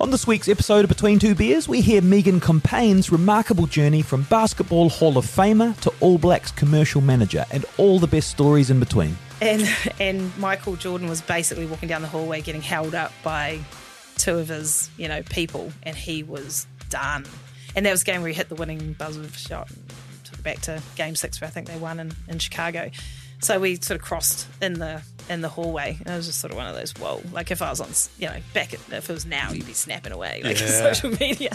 On this week's episode of Between Two Beers, we hear Megan Compain's remarkable journey from Basketball Hall of Famer to All Blacks commercial manager and all the best stories in between. And and Michael Jordan was basically walking down the hallway getting held up by two of his, you know, people and he was done. And that was game where he hit the winning buzzer shot and took it back to game six where I think they won in, in Chicago. So we sort of crossed in the in the hallway. And it was just sort of one of those, whoa. Like if I was on, you know, back at, if it was now, you'd be snapping away like Yeah. social media.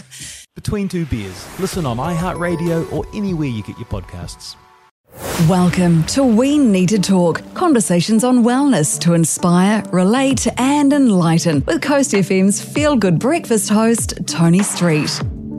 Between Two Beers. Listen on iHeartRadio or anywhere you get your podcasts. Welcome to We Need to Talk conversations on wellness to inspire, relate, and enlighten with Coast FM's feel good breakfast host, Toni Street.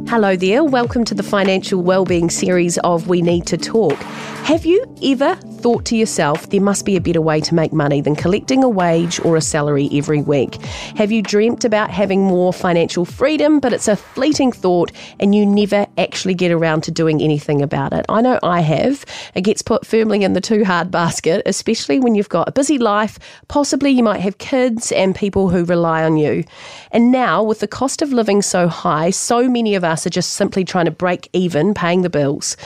Hello there, welcome to the financial wellbeing series of We Need to Talk. Have you ever thought to yourself there must be a better way to make money than collecting a wage or a salary every week? Have you dreamt about having more financial freedom, but it's a fleeting thought and you never actually get around to doing anything about it? I know I have. It gets put firmly in the too hard basket, especially when you've got a busy life, possibly you might have kids and people who rely on you. And now, with the cost of living so high, so many of us are just simply trying to break even paying the bills.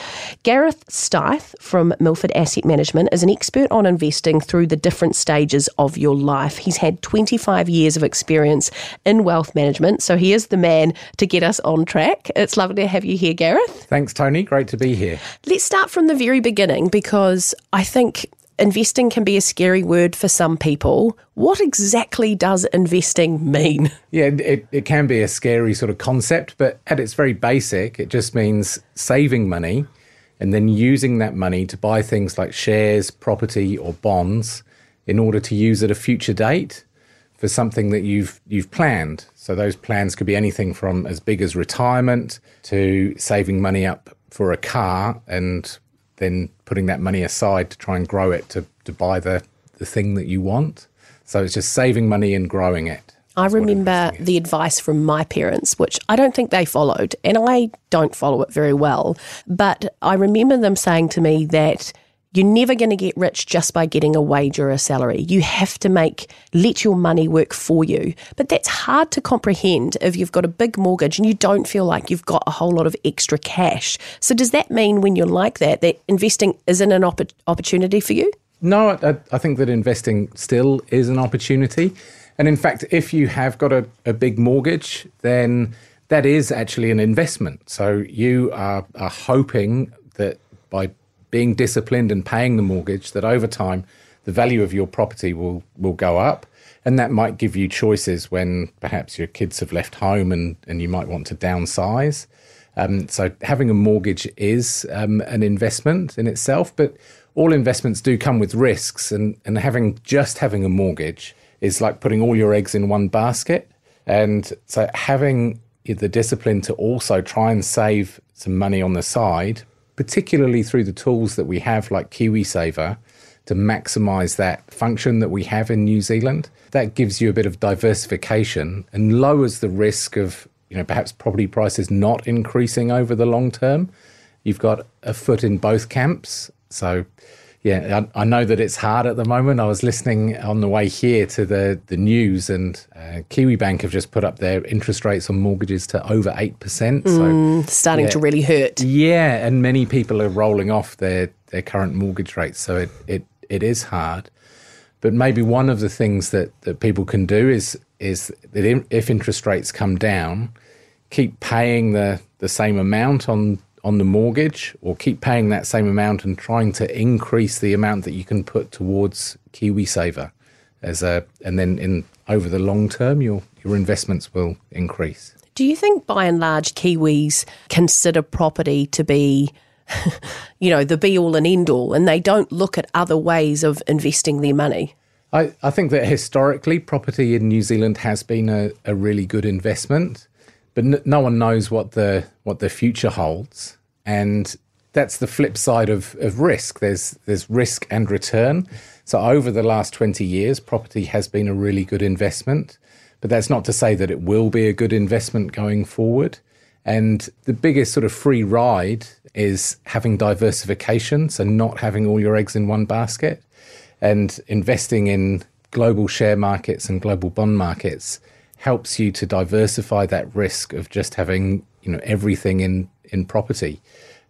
Gareth Stythe from Milford Asset Management is an expert on investing through the different stages of your life. He's had 25 years of experience in wealth management, so he is the man to get us on track. It's lovely to have you here, Gareth. Thanks, Toni. Great to be here. Let's start from the very beginning because I think investing can be a scary word for some people. What exactly does investing mean? Yeah, it, it can be a scary sort of concept, but at its very basic, it just means saving money and then using that money to buy things like shares, property, or bonds in order to use at a future date for something that you've you've planned. So those plans could be anything from as big as retirement to saving money up for a car and then putting that money aside to try and grow it to, to buy the, the thing that you want. So it's just saving money and growing it. I remember the advice from my parents, which I don't think they followed, and I don't follow it very well. But I remember them saying to me that you're never going to get rich just by getting a wage or a salary. You have to make, let your money work for you. But that's hard to comprehend if you've got a big mortgage and you don't feel like you've got a whole lot of extra cash. So, does that mean when you're like that, that investing isn't an opp- opportunity for you? No, I, I think that investing still is an opportunity. And in fact, if you have got a, a big mortgage, then that is actually an investment. So you are, are hoping that by being disciplined and paying the mortgage, that over time the value of your property will, will go up. And that might give you choices when perhaps your kids have left home and, and you might want to downsize. Um, so having a mortgage is um, an investment in itself, but all investments do come with risks, and, and having just having a mortgage is like putting all your eggs in one basket. And so having the discipline to also try and save some money on the side, particularly through the tools that we have like KiwiSaver, to maximize that function that we have in New Zealand, that gives you a bit of diversification and lowers the risk of you know perhaps property prices not increasing over the long term. You've got a foot in both camps, so yeah, I, I know that it's hard at the moment. I was listening on the way here to the the news, and uh, Kiwibank have just put up their interest rates on mortgages to over eight percent. So Starting Yeah. to really hurt. yeah, and many people are rolling off their, their current mortgage rates, so it, it, it is hard. But maybe one of the things that, that people can do is is that if interest rates come down, keep paying the, the same amount on on the mortgage, or keep paying that same amount and trying to increase the amount that you can put towards KiwiSaver as a, and then in over the long term, your your investments will increase. Do you think by and large Kiwis consider property to be, you know, the be all and end all, and they don't look at other ways of investing their money? I, I think that historically, property in New Zealand has been a, a really good investment, but n- no one knows what the what the future holds, and that's the flip side of, of risk. There's there's risk and return. So over the last twenty years, property has been a really good investment, but that's not to say that it will be a good investment going forward. And the biggest sort of free ride is having diversification, so not having all your eggs in one basket and investing in global share markets and global bond markets helps you to diversify that risk of just having you know everything in in property,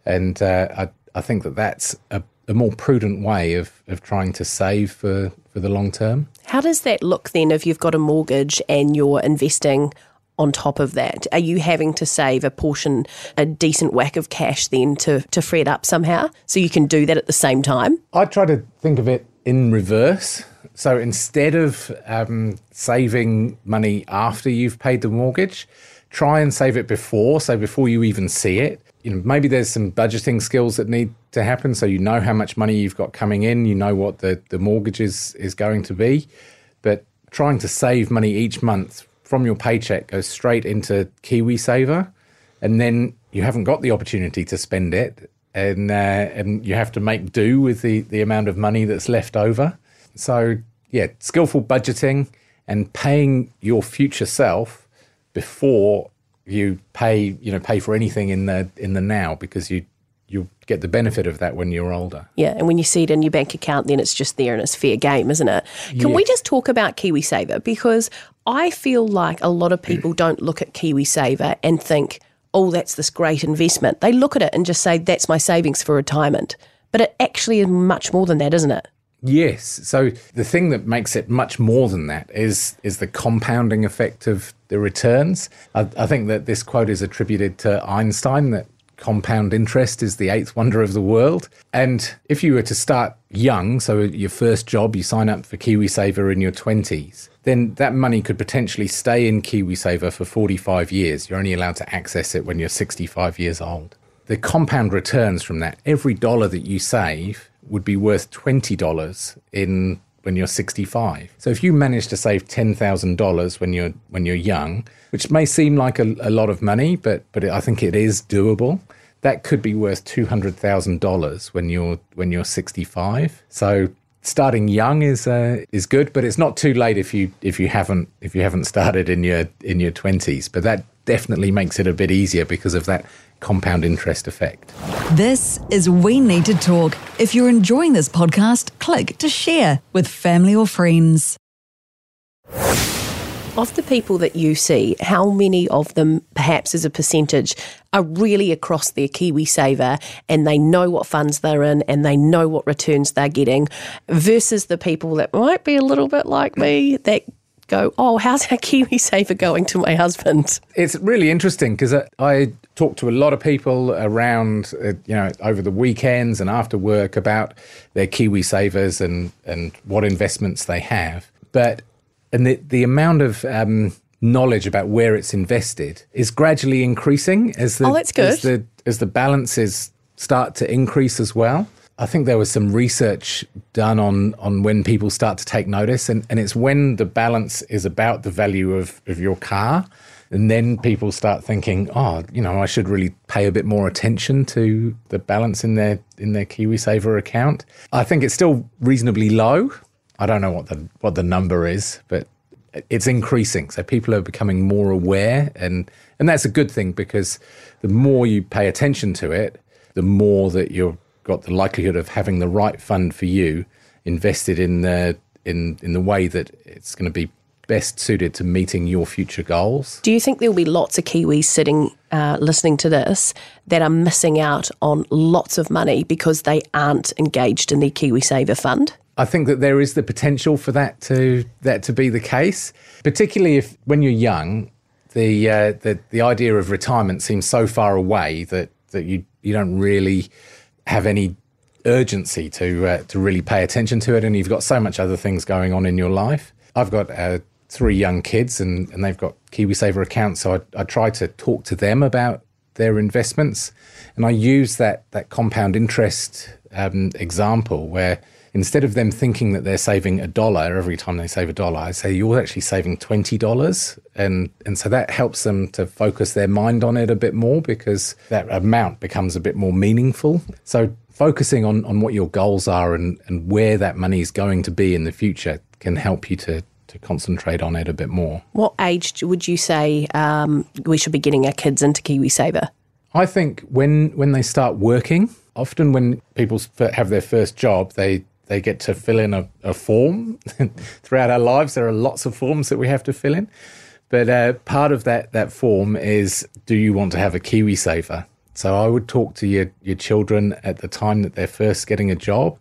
and uh, I I think that that's a, a more prudent way of of trying to save for for the long term. How does that look then if you've got a mortgage and you're investing on top of that? Are you having to save a portion, a decent whack of cash then to, to free it up somehow so you can do that at the same time? I try to think of it in reverse. So instead of um, saving money after you've paid the mortgage, try and save it before. So before you even see it, you know, maybe there's some budgeting skills that need to happen. So you know how much money you've got coming in, you know what the, the mortgage is, is going to be. But trying to save money each month from your paycheck goes straight into KiwiSaver. And then you haven't got the opportunity to spend it. And, uh, and you have to make do with the, the amount of money that's left over. So, yeah, skillful budgeting and paying your future self before you pay you know pay for anything in the in the now because you you'll get the benefit of that when you're older. Yeah, and when you see it in your bank account, then it's just there and it's fair game, isn't it? Can Yeah. we just talk about KiwiSaver? Because I feel like a lot of people don't look at KiwiSaver and think, oh, that's this great investment. They look at it and just say, that's my savings for retirement. But it actually is much more than that, isn't it? Yes. So the thing that makes it much more than that is is the compounding effect of the returns. I, I think that this quote is attributed to Einstein that compound interest is the eighth wonder of the world. And if you were to start young, so your first job, you sign up for KiwiSaver in your 20s, then that money could potentially stay in KiwiSaver for 45 years. You're only allowed to access it when you're 65 years old. The compound returns from that, every dollar that you save would be worth $20 in when you're 65. So if you manage to save $10,000 when you're when you're young, which may seem like a, a lot of money, but but I think it is doable. That could be worth $200,000 when you're when you're 65. So starting young is uh, is good, but it's not too late if you if you haven't if you haven't started in your in your 20s, but that definitely makes it a bit easier because of that compound interest effect. This is We Need to Talk. If you're enjoying this podcast, click to share with family or friends. Of the people that you see, how many of them, perhaps as a percentage, are really across their KiwiSaver and they know what funds they're in and they know what returns they're getting, versus the people that might be a little bit like me that go, oh, how's our KiwiSaver going to my husband? It's really interesting because I, I talk to a lot of people around, uh, you know, over the weekends and after work about their Kiwi savers and, and what investments they have. But and the, the amount of um, knowledge about where it's invested is gradually increasing as the Oh, as the as the balances start to increase as well. I think there was some research done on on when people start to take notice, and, and it's when the balance is about the value of, of your car, and then people start thinking, oh, you know, I should really pay a bit more attention to the balance in their in their KiwiSaver account. I think it's still reasonably low. I don't know what the what the number is, but it's increasing. So people are becoming more aware, and and that's a good thing because the more you pay attention to it, the more that you've got the likelihood of having the right fund for you invested in the in in the way that it's going to be best suited to meeting your future goals. Do you think there'll be lots of Kiwis sitting uh, listening to this that are missing out on lots of money because they aren't engaged in the KiwiSaver fund? I think that there is the potential for that to that to be the case, particularly if when you're young, the uh, the the idea of retirement seems so far away that that you you don't really have any urgency to uh, to really pay attention to it, and you've got so much other things going on in your life. I've got uh, three young kids, and, and they've got KiwiSaver accounts, so I, I try to talk to them about their investments, and I use that that compound interest um, example where instead of them thinking that they're saving a dollar every time they save a dollar, I say you're actually saving twenty dollars, and and so that helps them to focus their mind on it a bit more because that amount becomes a bit more meaningful. So focusing on on what your goals are and and where that money is going to be in the future can help you to to concentrate on it a bit more. What age would you say um, we should be getting our kids into KiwiSaver? I think when when they start working, often when people have their first job, they they get to fill in a, a form. Throughout our lives, there are lots of forms that we have to fill in. But uh, part of that that form is do you want to have a KiwiSaver? So I would talk to your your children at the time that they're first getting a job,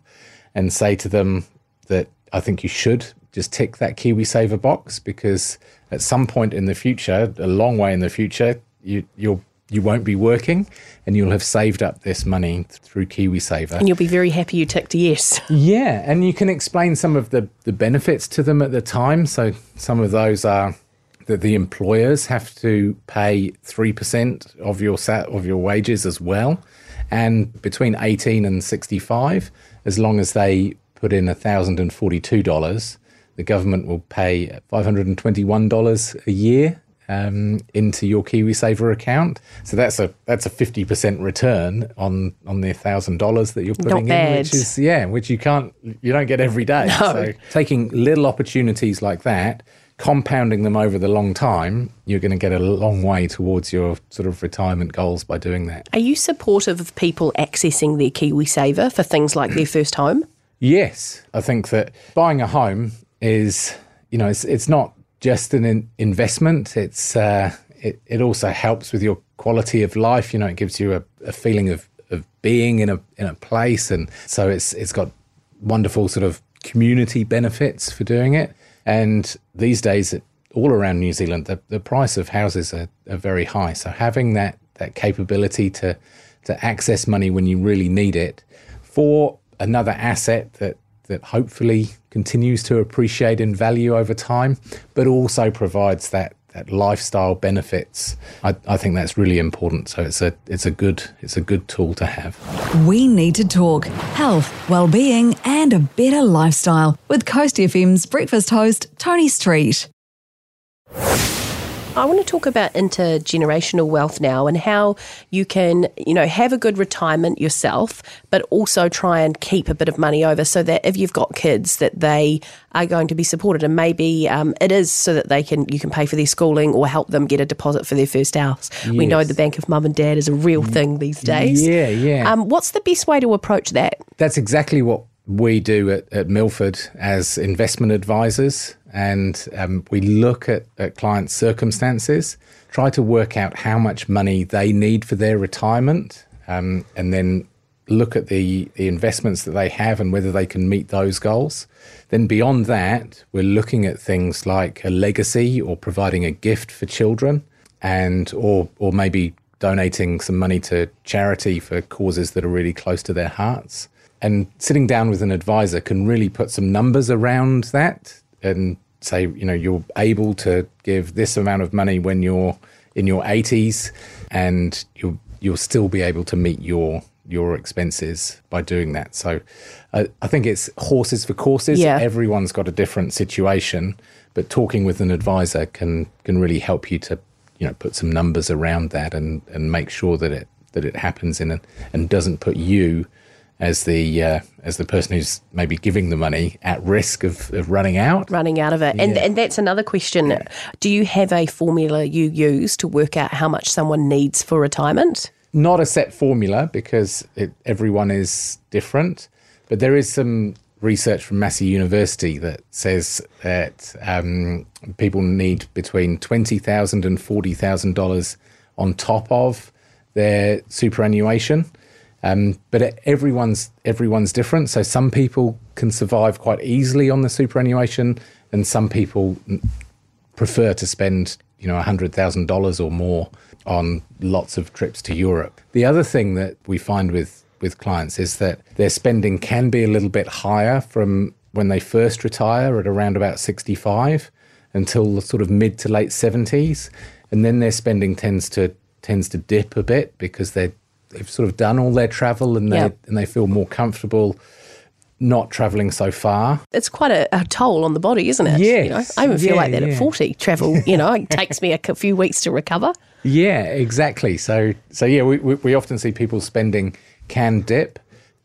and say to them that I think you should just tick that KiwiSaver box because at some point in the future, a long way in the future, you you'll you won't be working and you'll have saved up this money through KiwiSaver. And you'll be very happy you ticked yes. Yeah, and you can explain some of the, the benefits to them at the time. So some of those are that the employers have to pay 3% of your sat of your wages as well. And between 18 and 65, as long as they put in $1,042, the government will pay $521 a year um, into your KiwiSaver account. So that's a that's a fifty percent return on on the thousand dollars that you're putting in, which is yeah, which you can't you don't get every day. No. So taking little opportunities like that. Compounding them over the long time, you're going to get a long way towards your sort of retirement goals by doing that. Are you supportive of people accessing their KiwiSaver for things like their first home? Yes, I think that buying a home is, you know, it's, it's not just an in- investment. It's uh, it, it also helps with your quality of life. You know, it gives you a, a feeling of, of being in a in a place, and so it's it's got wonderful sort of community benefits for doing it. And these days, all around New Zealand, the, the price of houses are, are very high. So having that that capability to to access money when you really need it for another asset that that hopefully continues to appreciate in value over time, but also provides that that lifestyle benefits. I, I think that's really important. So it's a it's a good it's a good tool to have. We need to talk health, well-being, and a better lifestyle with Coast FM's breakfast host Toni Street. I want to talk about intergenerational wealth now and how you can, you know, have a good retirement yourself, but also try and keep a bit of money over so that if you've got kids, that they are going to be supported. And maybe um, it is so that they can you can pay for their schooling or help them get a deposit for their first house. We know the bank of mum and dad is a real thing these days. Yeah, yeah. Um, what's the best way to approach that? That's exactly what we do at, at Milford as investment advisors. And um, we look at, at clients' circumstances, try to work out how much money they need for their retirement, um, and then look at the, the investments that they have and whether they can meet those goals. Then, beyond that, we're looking at things like a legacy or providing a gift for children, and or or maybe donating some money to charity for causes that are really close to their hearts. And sitting down with an advisor can really put some numbers around that and say, you know, you're able to give this amount of money when you're in your 80s and you'll you'll still be able to meet your your expenses by doing that. So uh, I think it's horses for courses. Yeah. Everyone's got a different situation, but talking with an advisor can can really help you to you know put some numbers around that and and make sure that it that it happens in a, and doesn't put you as the uh, as the person who's maybe giving the money at risk of, of running out. running out of it. And and that's another question. Do you have a formula you use to work out how much someone needs for retirement? Not a set formula because it, everyone is different, but there is some research from Massey University that says that um, people need between twenty thousand and forty thousand dollars on top of their superannuation. Um, but everyone's everyone's different. So some people can survive quite easily on the superannuation, and some people prefer to spend you know hundred thousand dollars or more on lots of trips to Europe. The other thing that we find with with clients is that their spending can be a little bit higher from when they first retire at around about sixty five until the sort of mid to late seventies, and then their spending tends to tends to dip a bit because they they've sort of done all their travel and they Yep. and they feel more comfortable not traveling so far. It's quite a, a toll on the body, isn't it? You know, Yes. I even feel Yeah, like that yeah. at 40. Travel, you know, it takes me a few weeks to recover. Yeah, exactly. So, so yeah, we, we, we often see people spending can dip.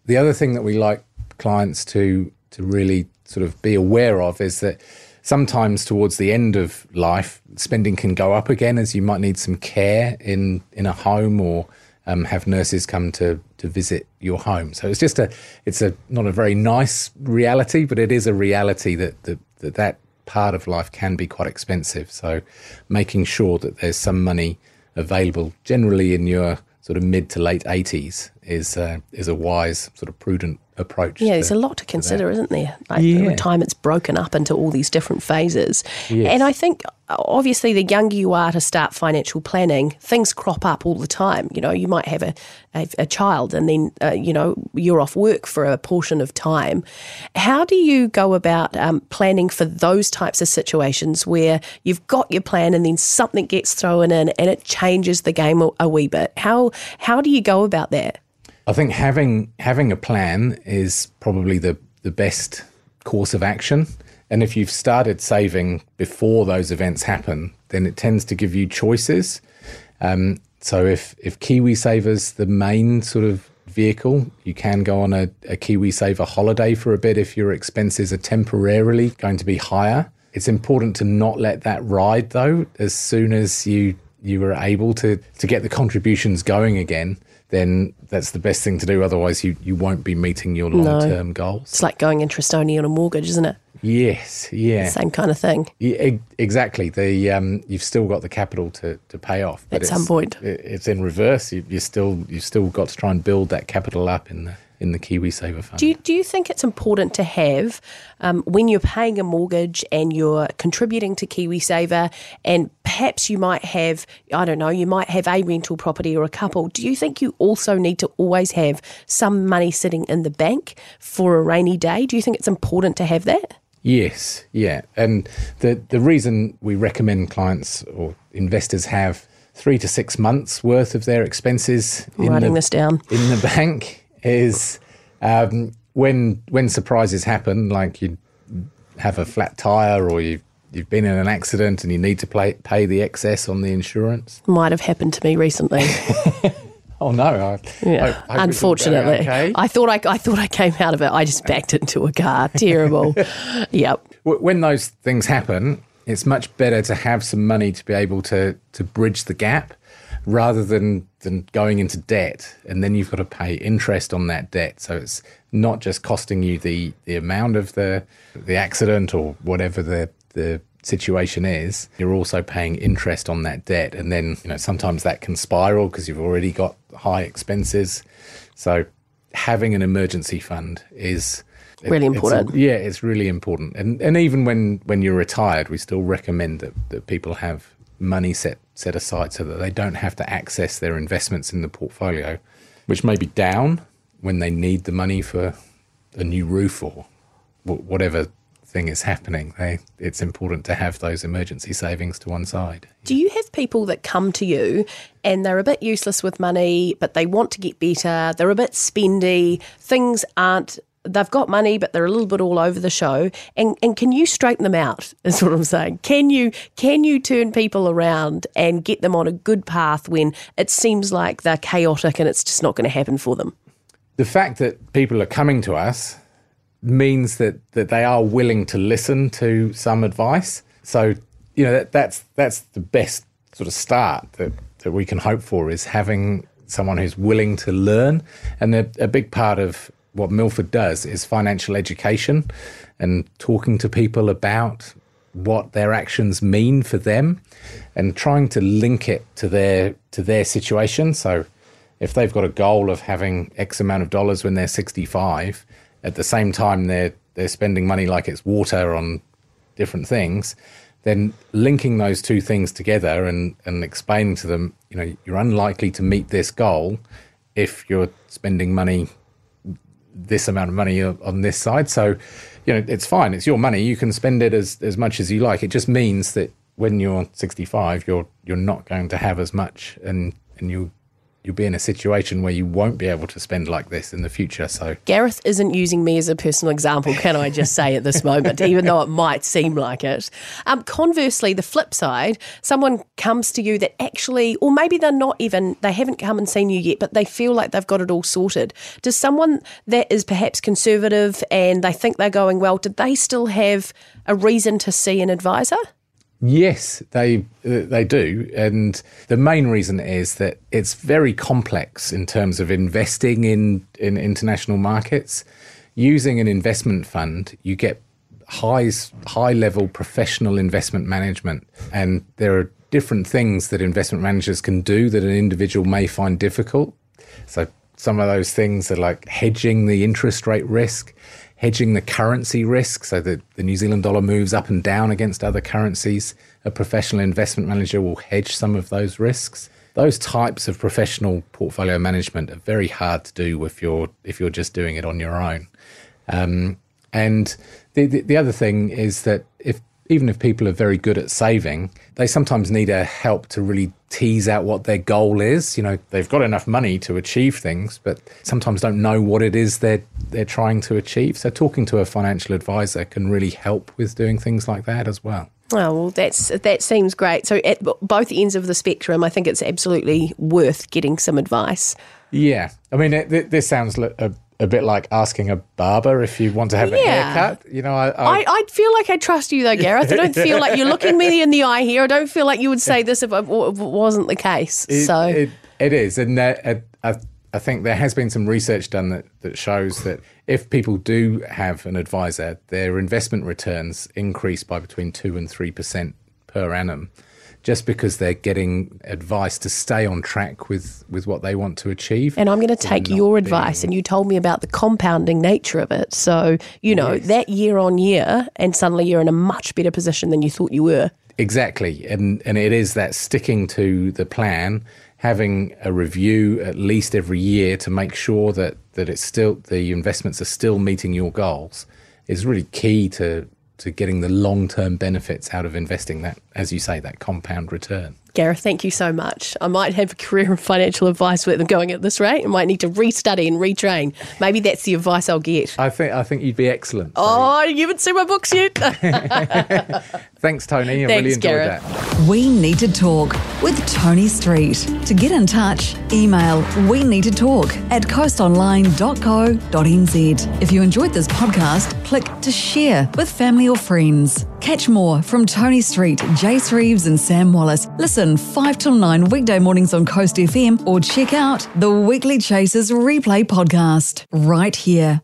The other thing that we like clients to to really sort of be aware of is that sometimes towards the end of life, spending can go up again as you might need some care in in a home or um, have nurses come to to visit your home. So it's just a it's a not a very nice reality, but it is a reality that that that, that part of life can be quite expensive. So making sure that there's some money available generally in your sort of mid to late 80s is uh, is a wise sort of prudent approach. Yeah, to- there's a lot to that. consider, isn't there? Like Yeah. retirement's broken up into all these different phases. Yes. And I think obviously the younger you are to start financial planning, things crop up all the time. You know, you might have a, a, a child and then, uh, you know, you're off work for a portion of time. How do you go about um, planning for those types of situations where you've got your plan and then something gets thrown in and it changes the game a, a wee bit? How, how do you go about that? I think having having a plan is probably the the best course of action. And if you've started saving before those events happen, then it tends to give you choices. Um, so if if KiwiSaver's the main sort of vehicle, you can go on a, a KiwiSaver holiday for a bit if your expenses are temporarily going to be higher. It's important to not let that ride though. As soon as you you are able to to get the contributions going again, then that's the best thing to do. Otherwise, you, you won't be meeting your long term goals. It's like going interest only on a mortgage, isn't it? Yes, yeah, Same kind of thing. Yeah, exactly. The um, you've still got the capital to, to pay off At some point. it- It's in reverse. You, you still you still got to try and build that capital up in the in the KiwiSaver fund. Do you, do you think it's important to have um, when you're paying a mortgage and you're contributing to KiwiSaver, and perhaps you might have, I don't know, you might have a rental property or a couple. Do you think you also need to always have some money sitting in the bank for a rainy day? Do you think it's important to have that? Yes, yeah. And the the reason we recommend clients or investors have three to six months worth of their expenses I'm in writing the, this down. in the bank is um, when when surprises happen, like you have a flat tire or you you've been in an accident and you need to pay pay the excess on the insurance. Might have happened to me recently. Oh no! I, Yeah, hope- hope unfortunately, okay. I thought I, I thought I came out of it. I just backed into a car. Terrible. yep. When those things happen, it's much better to have some money to be able to to bridge the gap rather than than going into debt and then you've got to pay interest on that debt. So it's not just costing you the the amount of the the accident or whatever the the situation is you're also paying interest on that debt and then you know sometimes that can spiral because you've already got high expenses so having an emergency fund is Really it's important. yeah, it's really important. And and even when when you're retired, we still recommend that, that people have money set set aside so that they don't have to access their investments in the portfolio, which may be down when they need the money for a new roof or whatever thing is happening. They it's important to have those emergency savings to one side. Do you have people that come to you and they're a bit useless with money, but they want to get better? They're a bit spendy. Things aren't. They've got money, but they're a little bit all over the show. And and can you straighten them out? Is what I'm saying. Can you can you turn people around and get them on a good path when it seems like they're chaotic and it's just not going to happen for them? the fact that people are coming to us means that that they are willing to listen to some advice. So you know that, that's that's the best sort of start that that we can hope for is having someone who's willing to learn. And a, a big part of what Milford does is financial education and talking to people about what their actions mean for them and trying to link it to their to their situation. So if they've got a goal of having X amount of dollars when they're 65, at the same time they're they're spending money like it's water on different things, then linking those two things together and, and explaining to them, you know, you're unlikely to meet this goal if you're spending money this amount of money on this side. So, you know, it's fine. It's your money. You can spend it as, as much as you like. It just means that when you're 65, you're you're not going to have as much, and and you you'll be in a situation where you won't be able to spend like this in the future. So, Gareth isn't using me as a personal example, can I just say at this moment, even though it might seem like it. Um, conversely, the flip side, someone comes to you that actually, or maybe they're not even, they haven't come and seen you yet, but they feel like they've got it all sorted. Does someone that is perhaps conservative and they think they're going well, did they still have a reason to see an advisor? Yes, they uh, they do, and the main reason is that it's very complex in terms of investing in in international markets. Using an investment fund, you get high high level professional investment management, and there are different things that investment managers can do that an individual may find difficult. So some of those things are like hedging the interest rate risk, hedging the currency risk, so that the New Zealand dollar moves up and down against other currencies. A professional investment manager will hedge some of those risks. Those types of professional portfolio management are very hard to do if you're if you're just doing it on your own. Um, and the, the, the other thing is that if even if people are very good at saving, they sometimes need a help to really tease out what their goal is. You know, they've got enough money to achieve things, but sometimes don't know what it is they're they're trying to achieve. So talking to a financial advisor can really help with doing things like that as well. Oh well, that's that seems great. So at both ends of the spectrum, I think it's absolutely worth getting some advice. Yeah, I mean, it, this sounds a a bit like asking a barber if you want to have yeah. a haircut. You know, I, I, I, I feel like I trust you though, Gareth. I don't feel like you're looking me in the eye here. I don't feel like you would say this if it wasn't the case. It, so it, it is, and uh, I, I think there has been some research done that that shows that if people do have an advisor, their investment returns increase by between two and three percent per annum just because they're getting advice to stay on track with, with what they want to achieve. And I'm going to take your advice, being... and you told me about the compounding nature of it. So, you know, yes. that year on year, and suddenly you're in a much better position than you thought you were. Exactly. And, and it is that sticking to the plan, having a review at least every year to make sure that, that it's still, the investments are still meeting your goals is really key to to getting the long term benefits out of investing that, as you say, that compound return. Gareth, thank you so much. I might have a career in financial advice with them going at this rate. I might need to restudy and retrain. Maybe that's the advice I'll get. I think I think you'd be excellent. So. Oh, you haven't seen my books yet. Thanks, Toni. I Thanks, really enjoyed Gareth. that. We need to talk with Toni Street. To get in touch, email we need to talk at coastonline.co.nz. If you enjoyed this podcast, click to share with family or friends. Catch more from Toni Street, Jace Reeves, and Sam Wallace. Listen 5 till 9 weekday mornings on Coast FM or check out the Weekly Chasers replay podcast right here